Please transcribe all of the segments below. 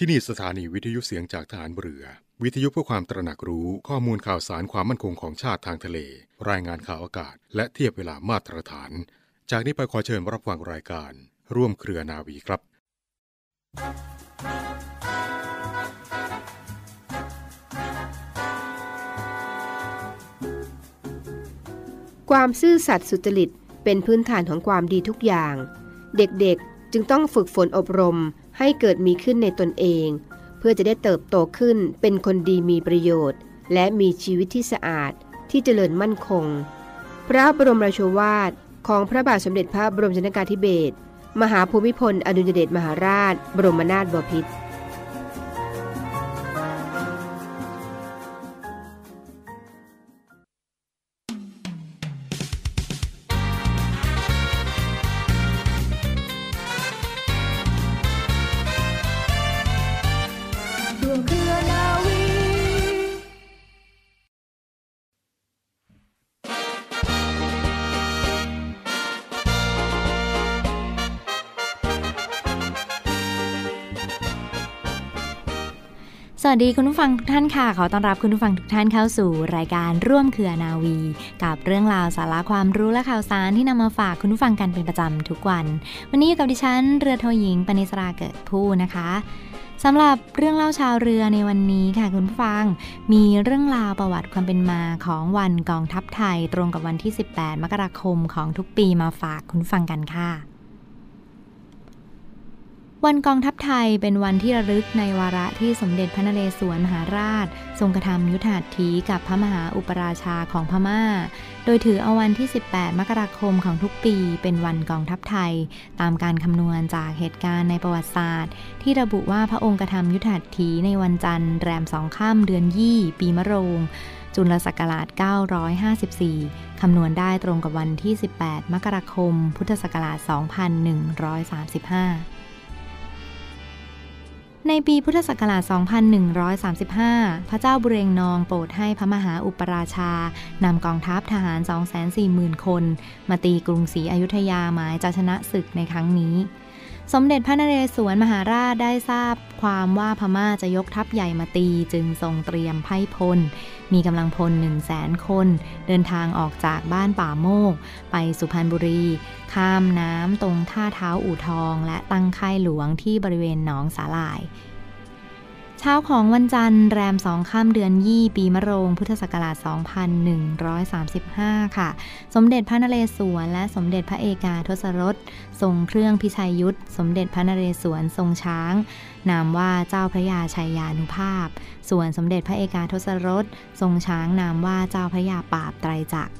ที่นี่สถานีวิทยุเสียงจากฐานเรือ วิทยุเพื่อความตระหนักรู้ข้อมูลข่าวสารความมั่นคงของชาติทางทะเล รายงานข่าวอากาศ และเทียบเวลามาตรฐาน จากนี้ไปขอเชิญรับฟังรายการ ร่วมเครือนาวีครับ ความซื่อสัตย์สุจริตเป็นพื้นฐานของความดีทุกอย่าง เด็กๆจึงต้องฝึกฝนอบรม ให้เกิดมีขึ้นในตนเอง เพื่อจะได้เติบโตขึ้นเป็นคนดีมีประโยชน์ และมีชีวิตที่สะอาดที่เจริญมั่นคง พระบรมราโชวาทของพระบาทสมเด็จพระบรมชนกาธิเบศรมหาภูมิพลอดุลยเดชมหาราช บรมนาถบพิตร สวัสดีคุณผู้ฟังทุกท่านค่ะ ขอต้อนรับคุณผู้ฟังทุกท่านเข้าสู่รายการร่วมเครือนาวี กับเรื่องราวสาระความรู้และข่าวสารที่นำมาฝากคุณผู้ฟังกันเป็นประจำทุกวัน วันนี้อยู่กับดิฉันเรือโทหญิงปณิสราเกิดผู้นะคะสำหรับเรื่องเล่าชาวเรือในวันนี้ค่ะคุณผู้ฟัง มีเรื่องราวประวัติความเป็นมาของวันกองทัพไทย ตรงกับวันที่ 18 มกราคมของทุกปีมาฝากคุณฟังกันค่ะ วันกองทัพไทยเป็นวันที่ระลึกในวาระที่สมเด็จพระนเรศวรมหาราช ทรงกระทำยุทธหัตถีกับพระมหาอุปราชาของพม่า โดยถือเอาวันที่ 18 มกราคมของทุกปี เป็นวันกองทัพไทย ตามการคำนวณจากเหตุการณ์ในประวัติศาสตร์ ที่ระบุว่าพระองค์กระทำยุทธหัตถีในวันจันทร์แรมสองค่ำเดือนยี่ปีมะโรง จุลศักราช 954 คำนวณได้ตรงกับวันที่ 18 มกราคม พุทธศักราช 2135 ในปีพุทธศักราช 2135 พระเจ้าบุเรงนองโปรดให้พระมหาอุปราชา นำกองทัพทหาร 240,000 คน มาตีกรุงศรีอยุธยาหมายจะชนะศึกในครั้งนี้ สมเด็จพระนเรศวรมหาราชได้ทราบความว่าพม่าจะยกทัพใหญ่มาตีจึงทรงเตรียมไพ่พล มีกำลังพล 1 0 0 0 0แคน เดินทางออกจากบ้านป่าโมก ไปสุพรรณบุรี ข้ามน้ำตรงท่าเท้าอู่ทอง และตั้งค่ายหลวงที่บริเวณหนองสาลาย เช้าของวันจันทร์แรมสองข้ามเดือนยี่ปีมะโรง พุทธศักราช 2135 ค่ะ สมเด็จพระนเรศวรและสมเด็จพระเอกาทศรส ทรงเครื่องพิชัยยุทธ สมเด็จพระนเรศวรทรงช้าง นามว่าเจ้าพระยาชัยยานุภาพ ส่วนสมเด็จพระเอกาทศรส ทรงช้างนามว่าเจ้าพระยาปราบไตรจักร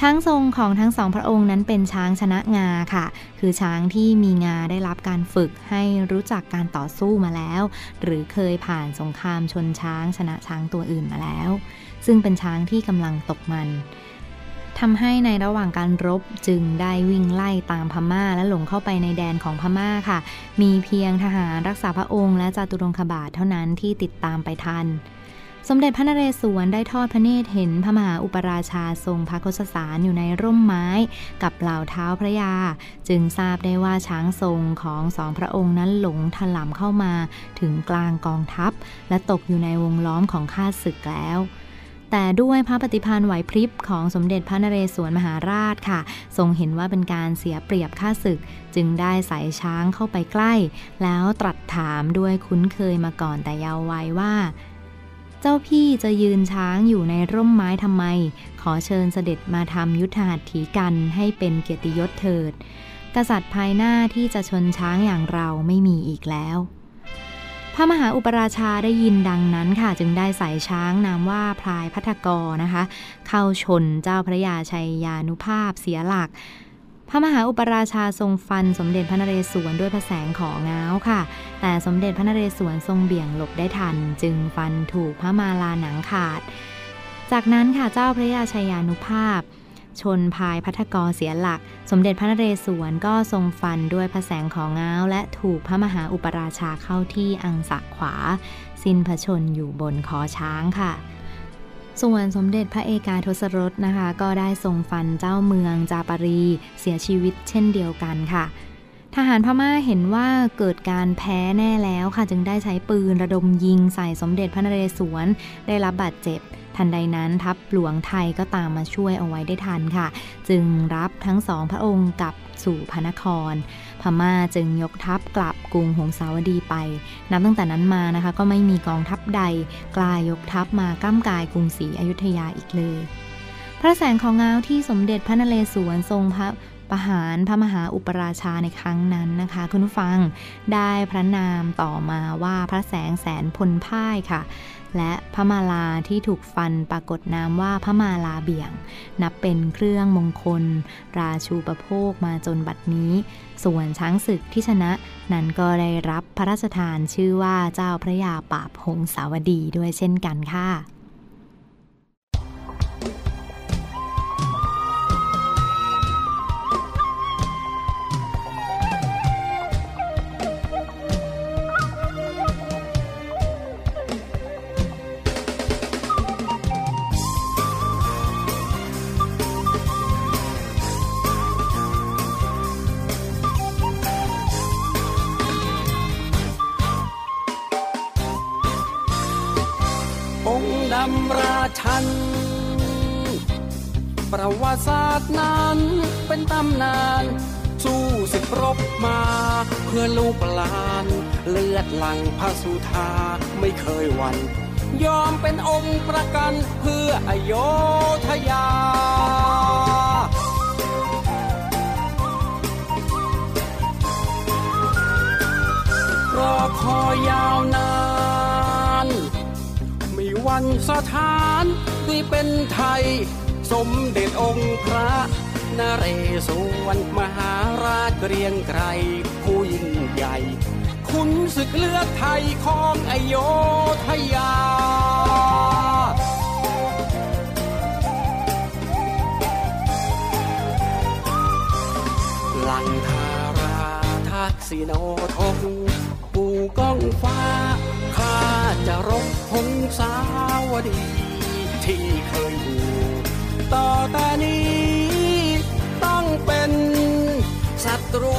ช้างทรงของทั้งสองพระองค์นั้นเป็นช้างชนะงาค่ะ คือช้างที่มีงาได้รับการฝึกให้รู้จักการต่อสู้มาแล้ว หรือเคยผ่านสงครามชนช้างชนะช้างตัวอื่นมาแล้ว ซึ่งเป็นช้างที่กำลังตกมัน ทำให้ในระหว่างการรบจึงได้วิ่งไล่ตามพม่าและหลงเข้าไปในแดนของพม่าค่ะ มีเพียงทหารรักษาพระองค์และจตุรงคบาทเท่านั้นที่ติดตามไปทัน สมเด็จพระนเรศวรได้ทอดพระเนตรเห็นพระมหาอุปราชาทรงพระโคสสารอยู่ในร่มไม้ กับเหล่าเท้าพระยา จึงทราบได้ว่าช้างทรงของสองพระองค์นั้นหลงถลำเข้ามาถึงกลางกองทัพ และตกอยู่ในวงล้อมของข้าศึกแล้ว แต่ด้วยพระปฏิภาณไหวพริบของสมเด็จพระนเรศวรมหาราชค่ะ ทรงเห็นว่าเป็นการเสียเปรียบข้าศึก จึงได้ใส่ช้างเข้าไปใกล้ แล้วตรัสถามด้วยคุ้นเคยมาก่อนแต่ยาววัยว่า เจ้าพี่จะยืนช้างอยู่ในร่มไม้ทำไม ขอเชิญเสด็จมาทำยุทธหัตถีกันให้เป็นเกียรติยศเถิด กษัตริย์ภายหน้าที่จะชนช้างอย่างเราไม่มีอีกแล้ว พระมหาอุปราชาได้ยินดังนั้นค่ะ จึงได้ใส่ช้างนามว่าพลายพัทกรนะคะ เข้าชนเจ้าพระยาชัยยานุภาพเสียหลัก พระมหาอุปราชาทรงฟันสมเด็จพระนเรศวรด้วยพระแสงของง้าวค่ะ แต่สมเด็จพระนเรศวรทรงเบี่ยงหลบได้ทัน จึงฟันถูกพระมาลาหนังขาด จากนั้นค่ะเจ้าพระยาชัยยานุภาพ ชนพายพัทกรเสียหลัก สมเด็จพระนเรศวรก็ทรงฟันด้วยพระแสงของเงาและถูกพระมหาอุปราชาเข้าที่อังสะขวา สิ้นพระชนอยู่บนคอช้างค่ะส่วนสมเด็จพระเอกาทศรสนะคะ ก็ได้ทรงฟันเจ้าเมืองจาปารีเสียชีวิตเช่นเดียวกันค่ะ ทหารพม่าเห็นว่าเกิดการแพ้แน่แล้วค่ะ จึงได้ใช้ปืนระดมยิงใส่สมเด็จพระนเรศวรได้รับบาดเจ็บ ทันใดนั้นทัพหลวงไทยก็ตามมาช่วยเอาไว้ได้ทันค่ะ จึงรับทั้งสองพระองค์กลับสู่พระนคร พม่าจึงยกทัพกลับกรุงหงสาวดีไป นับตั้งแต่นั้นมานะคะ ก็ไม่มีกองทัพใดกล้ายกทัพมาก้ำกายกรุงศรีอยุธยาอีกเลย พระแสงของเงาที่สมเด็จพระนเรศวรทรงพระประหารพระมหาอุปราชาในครั้งนั้นนะคะ คุณผู้ฟังได้พระนามต่อมาว่าพระแสงแสนพลพ่ายค่ะ และพระมาลาที่ถูกฟันปรากฏนามว่าพระมาลาเบี่ยง นับเป็นเครื่องมงคล ราชูประโภคมาจนบัดนี้ ส่วนช้างศึกที่ชนะ นั้นก็ได้รับพระราชทานชื่อว่าเจ้าพระยาปราบหงสาวดีด้วยเช่นกันค่ะำราชัน ประวัติศาสตร์นั้นเป็นตำนาน สู้ศึกรบมาเพื่อลูกหลาน เลือดหลังพระสุธาไม่เคยหวันยอมเป็นองค์ประกันเพื่ออโยธยารอคอยยาวนาน วันสถานที่เป็นไทย สมเด็จองค์พระนเรศวรมหาราชเกรียงไกรผู้ยิ่งใหญ่ คุณศึกเลือดไทยของอโยธยาหลังทาราทักษิโนทงปูก้องฟ้าข้าจะรบ พงสาวดี ที่เคยอยู่ต่อแต่นี้ ต้องเป็นศัตรู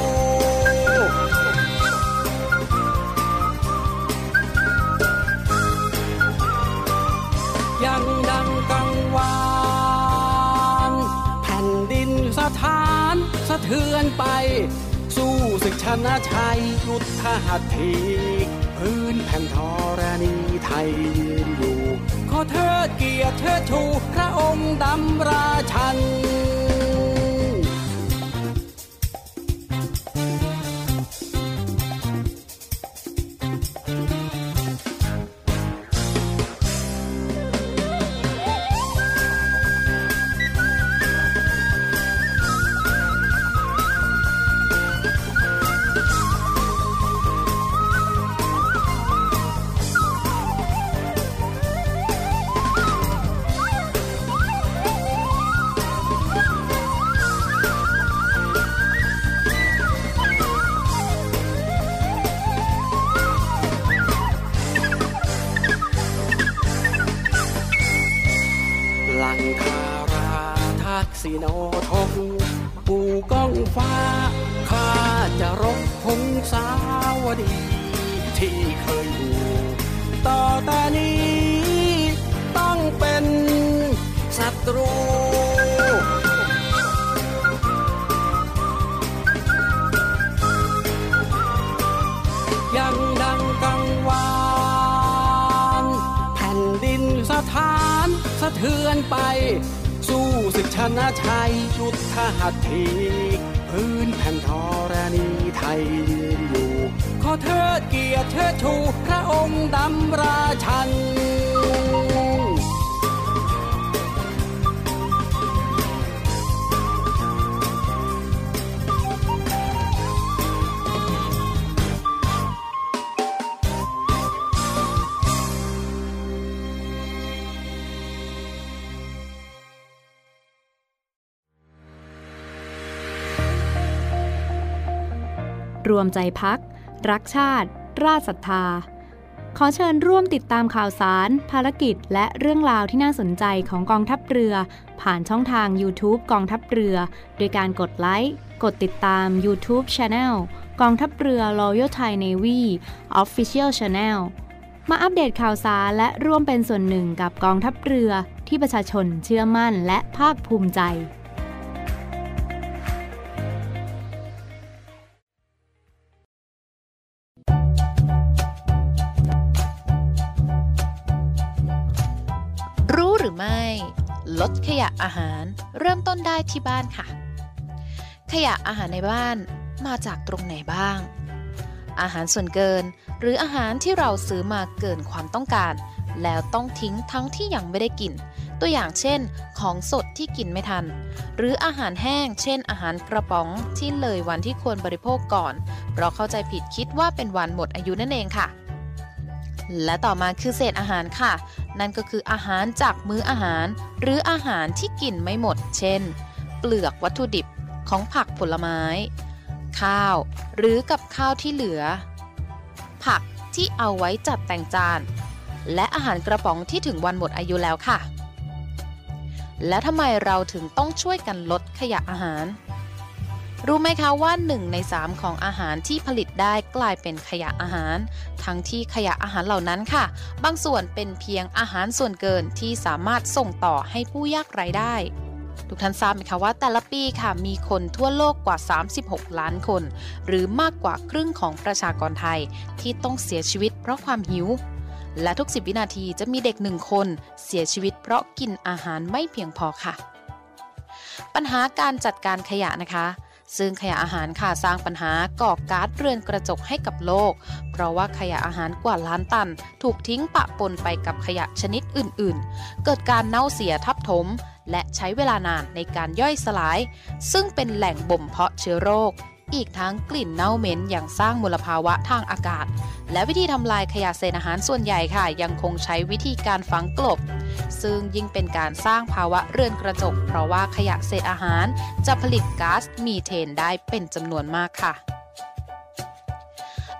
ยังดังกังวานแผ่นดินสถานสะเทือนไป สู้ศึกชนะชัยยุทธหัตถีพื้นแผ่นธรณีไท ยยืนอยู่ ขอเธอเกียรติเธอชูพระองค์ดำราชัน ทักษิโนทงปูก้องฟ้า ข้าจะรบพงสาวดี ที่เคยอยู่ต่อแต่นี้ ต้องเป็นศัตรูยังดังกังวานแผ่นดินสถานสะเทือนไป กชนะชัยยุทธหัตถีพื้นแผ่นธรณีไทยยืนอยู่ ขอเทิดเกียรติเชิดชูพระองค์ดำราชัน รวมใจพัก รักชาติ ราชศรัทธา ขอเชิญร่วมติดตามข่าวสาร ภารกิจ และเรื่องราวที่น่าสนใจของกองทัพเรือ ผ่านช่องทาง YouTube กองทัพเรือ โดยการกดไลค์ กดติดตาม YouTube Channel กองทัพเรือ Royal Thai Navy Official Channel มาอัปเดตข่าวสารและร่วมเป็นส่วนหนึ่งกับกองทัพเรือที่ประชาชนเชื่อมั่นและภาคภูมิใจ ลดขยะอาหารเริ่มต้นได้ที่บ้านค่ะ ขยะอาหารในบ้านมาจากตรงไหนบ้าง อาหารส่วนเกิน หรืออาหารที่เราซื้อมาเกินความต้องการ แล้วต้องทิ้งทั้งที่ยังไม่ได้กิน ตัวอย่างเช่น ของสดที่กินไม่ทัน หรืออาหารแห้ง เช่น อาหารกระป๋องที่เลยวันที่ควรบริโภคก่อน เพราะเข้าใจผิดคิดว่าเป็นวันหมดอายุนั่นเองค่ะและต่อมาคือเศษอาหารค่ะ นั่นก็คืออาหารจากมื้ออาหาร หรืออาหารที่กินไม่หมด เช่น เปลือกวัตถุดิบของผักผลไม้ ข้าว หรือกับข้าวที่เหลือ ผักที่เอาไว้จัดแต่งจาน และอาหารกระป๋องที่ถึงวันหมดอายุแล้วค่ะ และทำไมเราถึงต้องช่วยกันลดขยะอาหาร รู้ไหมคะว่า 1 ใน 3 ของอาหารที่ผลิตได้กลายเป็นขยะอาหาร ทั้งที่ขยะอาหารเหล่านั้นค่ะ บางส่วนเป็นเพียงอาหารส่วนเกินที่สามารถส่งต่อให้ผู้ยากไร้ได้ ทุกท่านทราบไหมคะว่าแต่ละปีค่ะมีคนทั่วโลกกว่า 36 ล้านคน หรือมากกว่าครึ่งของประชากรไทย ที่ต้องเสียชีวิตเพราะความหิว และทุก 10 วินาทีจะมีเด็กหนึ่งคน เสียชีวิตเพราะกินอาหารไม่เพียงพอค่ะ ปัญหาการจัดการขยะนะคะ ซึ่งขยะอาหารค่ะสร้างปัญหาก่อก๊าซเรือนกระจกให้กับโลก เพราะว่าขยะอาหารกว่าล้านตัน ถูกทิ้งปะปนไปกับขยะชนิดอื่นๆ เกิดการเน่าเสียทับถม และใช้เวลานานในการย่อยสลาย ซึ่งเป็นแหล่งบ่มเพาะเชื้อโรค อีกทั้งกลิ่นเน่าเหม็นอย่างสร้างมลภาวะทางอากาศ และวิธีทำลายขยะเศษอาหารส่วนใหญ่ค่ะ ยังคงใช้วิธีการฝังกลบ ซึ่งยิ่งเป็นการสร้างภาวะเรือนกระจก เพราะว่าขยะเศษอาหารจะผลิตก๊าซมีเทนได้เป็นจำนวนมากค่ะ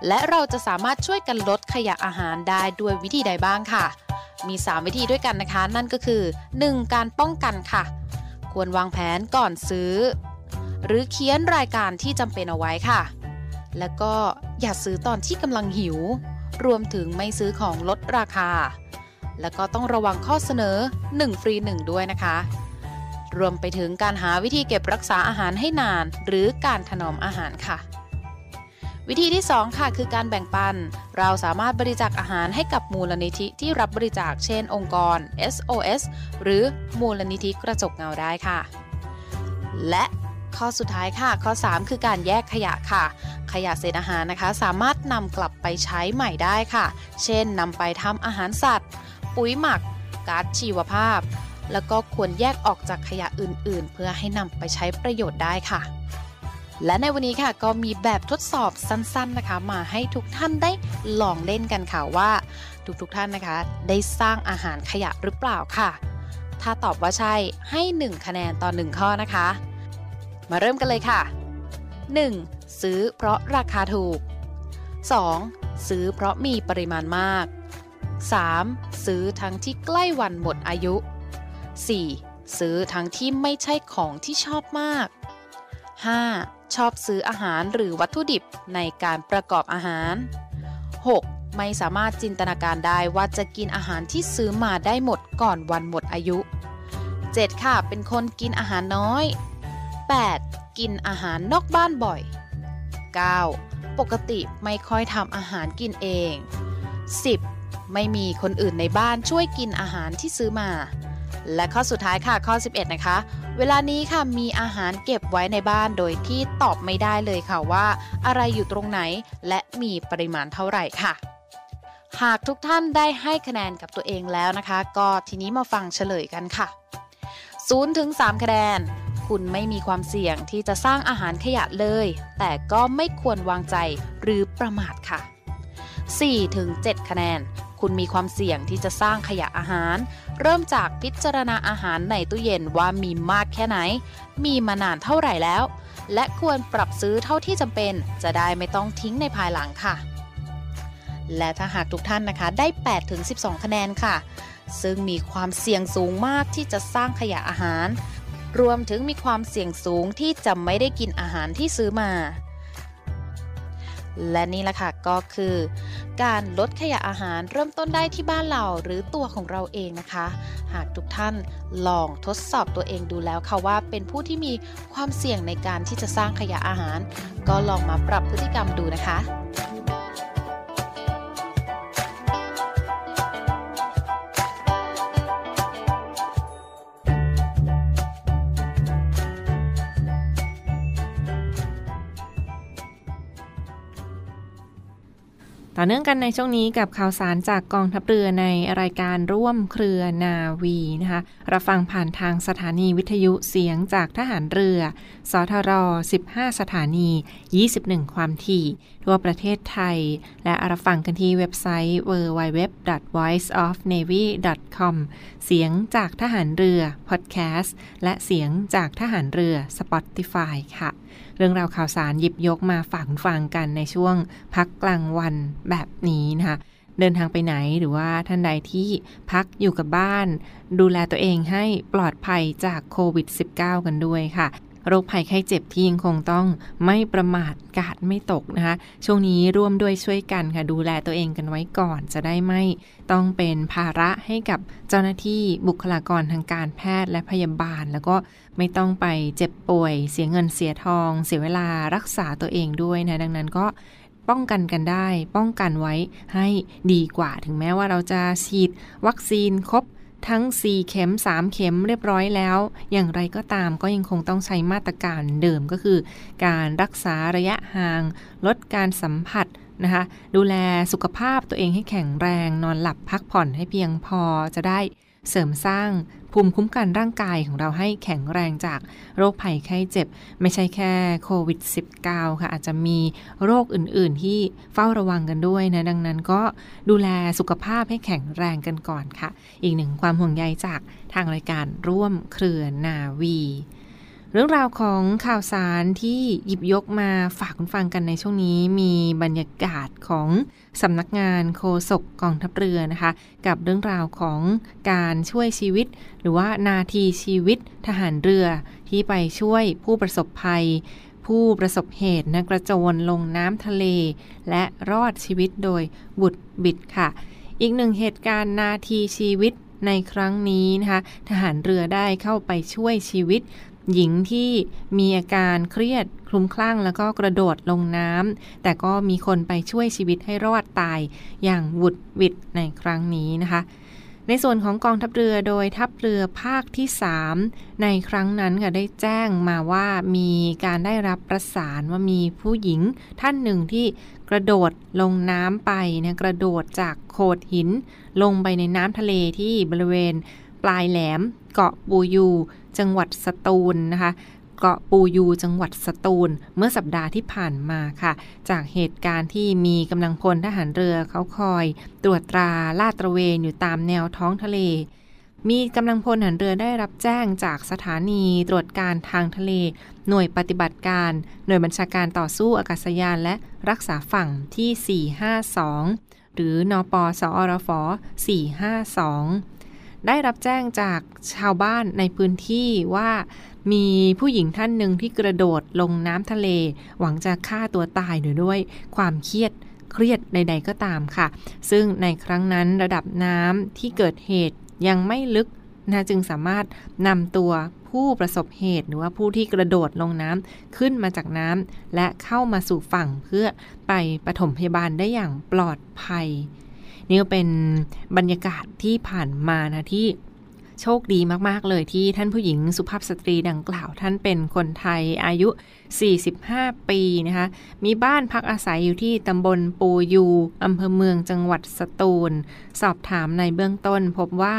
และเราจะสามารถช่วยกันลดขยะอาหารได้ด้วยวิธีใดบ้างค่ะ มี 3 วิธีด้วยกันนะคะ นั่นก็คือ 1. การป้องกันค่ะ ควรวางแผนก่อนซื้อ หรือเขียนรายการที่จำเป็นเอาไว้ค่ะ แล้วก็อย่าซื้อตอนที่กำลังหิว รวมถึงไม่ซื้อของลดราคา แล้วก็ต้องระวังข้อเสนอ 1 ฟรี 1 ด้วยนะคะ รวมไปถึงการหาวิธีเก็บรักษาอาหารให้นาน หรือการถนอมอาหารค่ะวิธีที่ 2 ค่ะ คือการแบ่งปัน เราสามารถบริจาคอาหารให้กับมูลนิธิที่รับบริจาคเช่น องค์กร SOS หรือมูลนิธิกระจกเงาได้ค่ะ และ ข้อสุดท้ายค่ะ ข้อ 3 คือการแยกขยะค่ะ ขยะเศษอาหารนะคะ สามารถนำกลับไปใช้ใหม่ได้ค่ะ เช่นนำไปทำอาหารสัตว์ ปุ๋ยหมักก๊าซชีวภาพ แล้วก็ควรแยกออกจากขยะอื่น ๆ เพื่อให้นำไปใช้ประโยชน์ได้ค่ะ และในวันนี้ค่ะก็มีแบบทดสอบสั้น ๆ นะคะ มาให้ทุกท่านได้ลองเล่นกันค่ะว่า ทุก ๆ ท่านนะคะ ได้สร้างอาหารขยะหรือเปล่าค่ะ ถ้าตอบว่าใช่ให้ 1 คะแนนต่อ 1 ข้อนะคะ มาเริ่มกันเลยค่ะ 1. ซื้อเพราะราคาถูก 2. ซื้อเพราะมีปริมาณมาก 3. ซื้อทั้งที่ใกล้วันหมดอายุ 4. ซื้อทั้งที่ไม่ใช่ของที่ชอบมาก 5. ชอบซื้ออาหารหรือวัตถุดิบในการประกอบอาหาร 6. ไม่สามารถจินตนาการได้ว่าจะกินอาหารที่ซื้อมาได้หมดก่อนวันหมดอายุ 7. ค่ะ เป็นคนกินอาหารน้อย 8. กินอาหารนอกบ้านบ่อย 9. ปกติไม่ค่อยทำอาหารกินเอง 10. ไม่มีคนอื่นในบ้านช่วยกินอาหารที่ซื้อมา และข้อสุดท้ายค่ะข้อ 11 นะคะ เวลานี้ค่ะมีอาหารเก็บไว้ในบ้านโดยที่ตอบไม่ได้เลยค่ะว่า อะไรอยู่ตรงไหนและมีปริมาณเท่าไหร่ค่ะหากทุกท่านได้ให้คะแนนกับตัวเองแล้วนะคะ ก็ทีนี้มาฟังเฉลยกันค่ะ0ถึง3คะแนน คุณไม่มีความเสี่ยงที่จะสร้างอาหารขยะเลย แต่ก็ไม่ควรวางใจหรือประมาทค่ะ4ถึง7คะแนน คุณมีความเสี่ยงที่จะสร้างขยะอาหาร เริ่มจากพิจารณาอาหารในตู้เย็นว่ามีมากแค่ไหน มีมานานเท่าไหร่แล้ว และควรปรับซื้อเท่าที่จำเป็น จะได้ไม่ต้องทิ้งในภายหลังค่ะ และถ้าหากทุกท่านนะคะได้8ถึง12 คะแนนค่ะ ซึ่งมีความเสี่ยงสูงมากที่จะสร้างขยะอาหาร รวมถึงมีความเสี่ยงสูงที่จะไม่ได้กินอาหารที่ซื้อมา และนี่แหละค่ะก็คือ การลดขยะอาหารเริ่มต้นได้ที่บ้านเราหรือตัวของเราเองนะคะ หากทุกท่านลองทดสอบตัวเองดูแล้วค่ะว่าเป็นผู้ที่มีความเสี่ยงในการที่จะสร้างขยะอาหาร ก็ลองมาปรับพฤติกรรมดูนะคะ ต่อเนื่องกันในช่วงนี้กับข่าวสารจากกองทัพเรือในรายการร่วมเครือนาวีนะคะรับฟังผ่านทางสถานีวิทยุเสียงจากทหารเรือ สทร 15 สถานี 21 ความถี่ ทั่วประเทศไทย และรับฟังกันที่เว็บไซต์ www.voiceofnavy.com เสียงจากทหารเรือ พอดแคสต์ และเสียงจากทหารเรือ Spotify ค่ะ เรื่องราวข่าวสารหยิบยกมาฝากฟังกันในช่วงพักกลางวันแบบนี้นะคะเดินทางไปไหนหรือว่าท่านใดที่พักอยู่กับบ้าน ดูแลตัวเองให้ปลอดภัยจากโควิด -19 กันด้วยค่ะ โรคภัยไข้เจ็บที่ยังคงต้องไม่ประมาทกาดไม่ตกนะคะ ช่วงนี้ร่วมด้วยช่วยกันค่ะ ดูแลตัวเองกันไว้ก่อน จะได้ไม่ต้องเป็นภาระให้กับเจ้าหน้าที่บุคลากรทางการแพทย์และพยาบาล แล้วก็ไม่ต้องไปเจ็บป่วย เสียเงินเสียทอง เสียเวลารักษาตัวเองด้วยนะ ดังนั้นก็ป้องกันกันได้ ป้องกันไว้ให้ดีกว่า ถึงแม้ว่าเราจะฉีดวัคซีนครบ ทั้ง 4 เข็ม 3 เข็มเรียบร้อยแล้ว อย่างไรก็ตามก็ยังคงต้องใช้มาตรการเดิมก็คือ การรักษาระยะห่าง ลดการสัมผัสนะคะดูแลสุขภาพตัวเองให้แข็งแรง นอนหลับพักผ่อนให้เพียงพอจะได้เสริมสร้าง ภูมิคุ้มกันร่างกายของเราให้แข็งแรงจากโรคภัยไข้เจ็บ ไม่ใช่แค่โควิด -19 ค่ะ อาจจะมีโรคอื่น ๆ ที่เฝ้าระวังกันด้วยนะ ดังนั้นก็ดูแลสุขภาพให้แข็งแรงกันก่อนค่ะ อีกหนึ่งความห่วงใยจากทางรายการร่วมเครือนาวี เรื่องราวของข่าวสารที่หยิบยกมาฝากคุณฟังกันในช่วงนี้ มีบรรยากาศของสำนักงานโฆษกกองทัพเรือนะคะ กับเรื่องราวของการช่วยชีวิต หรือว่านาทีชีวิตทหารเรือที่ไปช่วยผู้ประสบภัย ผู้ประสบเหตุนะกระโจนลงน้ำทะเล และรอดชีวิตโดยบุดบิดค่ะ อีกหนึ่งเหตุการณ์นาทีชีวิตในครั้งนี้นะคะ ทหารเรือได้เข้าไปช่วยชีวิต หญิงที่มีอาการเครียดคลุ้มคลั่งแล้วก็กระโดดลงน้ำแต่ก็มีคนไปช่วยชีวิตให้รอดตายอย่างวุดวิดในครั้งนี้นะคะ ในส่วนของกองทัพเรือโดยทัพเรือภาคที่ 3 ในครั้งนั้นค่ะได้แจ้งมาว่ามีการได้รับประสานว่ามีผู้หญิงท่านหนึ่งที่กระโดดลงน้ำไปนะกระโดดจากโขดหิน ลงไปในน้ำทะเลที่บริเวณปลายแหลมเกาะปูยู จังหวัดสตูลนะคะเกาะปูยูจังหวัดสตูล เมื่อสัปดาห์ที่ผ่านมาค่ะ จากเหตุการณ์ที่มีกำลังพลทหารเรือเขาคอย ตรวจตราลาดตระเวนอยู่ตามแนวท้องทะเล มีกำลังพลทหารเรือได้รับแจ้งจากสถานีตรวจการทางทะเล หน่วยปฏิบัติการ หน่วยบัญชาการต่อสู้อากาศยานและรักษาฝั่งที่ 452 หรือนอปสอรฟ452 ได้รับแจ้งจากชาวบ้านในพื้นที่ว่ามีผู้หญิงท่านหนึ่งที่กระโดดลงน้ำทะเล หวังจะฆ่าตัวตายหรือด้วยความเครียดเครียดใด ๆ ก็ตามค่ะ ซึ่งในครั้งนั้นระดับน้ำที่เกิดเหตุยังไม่ลึกนะจึงสามารถนำตัวผู้ประสบเหตุหรือว่าผู้ที่กระโดดลงน้ำขึ้นมาจากน้ำและเข้ามาสู่ฝั่งเพื่อไปปฐมพยาบาลได้อย่างปลอดภัย นี่ก็เป็นบรรยากาศที่ผ่านมานะที่โชคดีมาก ๆ เลยที่ท่านผู้หญิงสุภาพสตรีดังกล่าว ท่านเป็นคนไทยอายุ 45 ปีนะคะมีบ้านพักอาศัยอยู่ที่ตำบลปูยูอำเภอเมืองจังหวัดสตูล สอบถามในเบื้องต้น พบว่า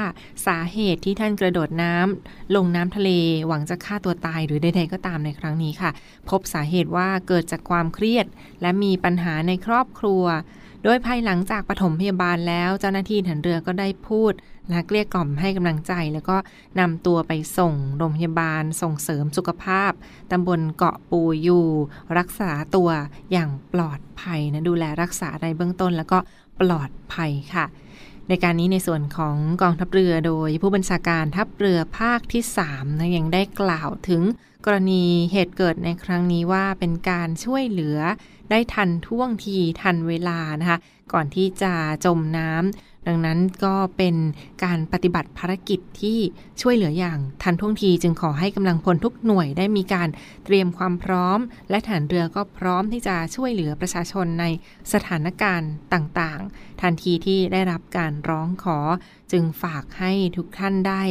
สาเหตุที่ท่านกระโดดน้ำลงน้ำทะเลหวังจะฆ่าตัวตายหรือใดๆก็ตามในครั้งนี้ค่ะ พบสาเหตุว่าเกิดจากความเครียด และมีปัญหาในครอบครัว โดยภายหลังจากปฐมพยาบาลแล้วเจ้าหน้าที่ถันเรือก็ได้พูดและเกลี้ยกล่อมให้กำลังใจ แล้วก็นำตัวไปส่งโรงพยาบาล ส่งเสริมสุขภาพตำบลเกาะปูยูรักษาตัวอย่างปลอดภัยนะดูแลรักษาในเบื้องต้น แล้วก็ปลอดภัยค่ะในการนี้ในส่วนของกองทัพเรือโดยผู้บัญชาการทัพเรือภาคที่3นะยังได้กล่าวถึงกรณีเหตุเกิดในครั้งนี้ว่าเป็นการช่วยเหลือ ได้ทันท่วงทีทันเวลานะคะ ก่อนที่จะจมน้ำ ดังนั้นก็เป็นการปฏิบัติภารกิจที่ช่วยเหลืออย่างทันท่วงทีจึงขอให้กำลังพลทุกหน่วยได้มีการเตรียมความพร้อม และฐานเรือก็พร้อมที่จะช่วยเหลือประชาชนในสถานการณ์ต่างๆ ทันทีที่ได้รับการร้องขอ จึงฝากให้ทุกท่านได้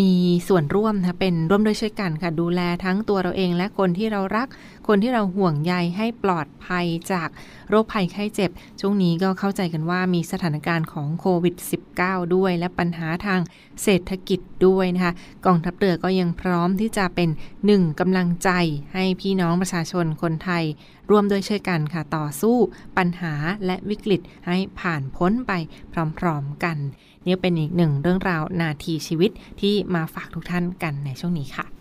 มีส่วนร่วมนะเป็นร่วมด้วยช่วยกันค่ะดูแลทั้งตัวเราเองและคนที่เรารัก คนที่เราห่วงใยให้ปลอดภัยจากโรคภัยไข้เจ็บ ช่วงนี้ก็เข้าใจกันว่ามีสถานการณ์ของโควิด -19 ด้วย และปัญหาทางเศรษฐกิจด้วยนะคะกองทัพเรือก็ยังพร้อมที่จะเป็นหนึ่งกำลังใจให้พี่น้องประชาชนคนไทย ร่วมด้วยช่วยกันค่ะต่อสู้ปัญหาและวิกฤตให้ผ่านพ้นไปพร้อมๆกัน นี่เป็นอีกหนึ่งเรื่องราวนาทีชีวิตที่มาฝากทุกท่านกันในช่วงนี้ค่ะ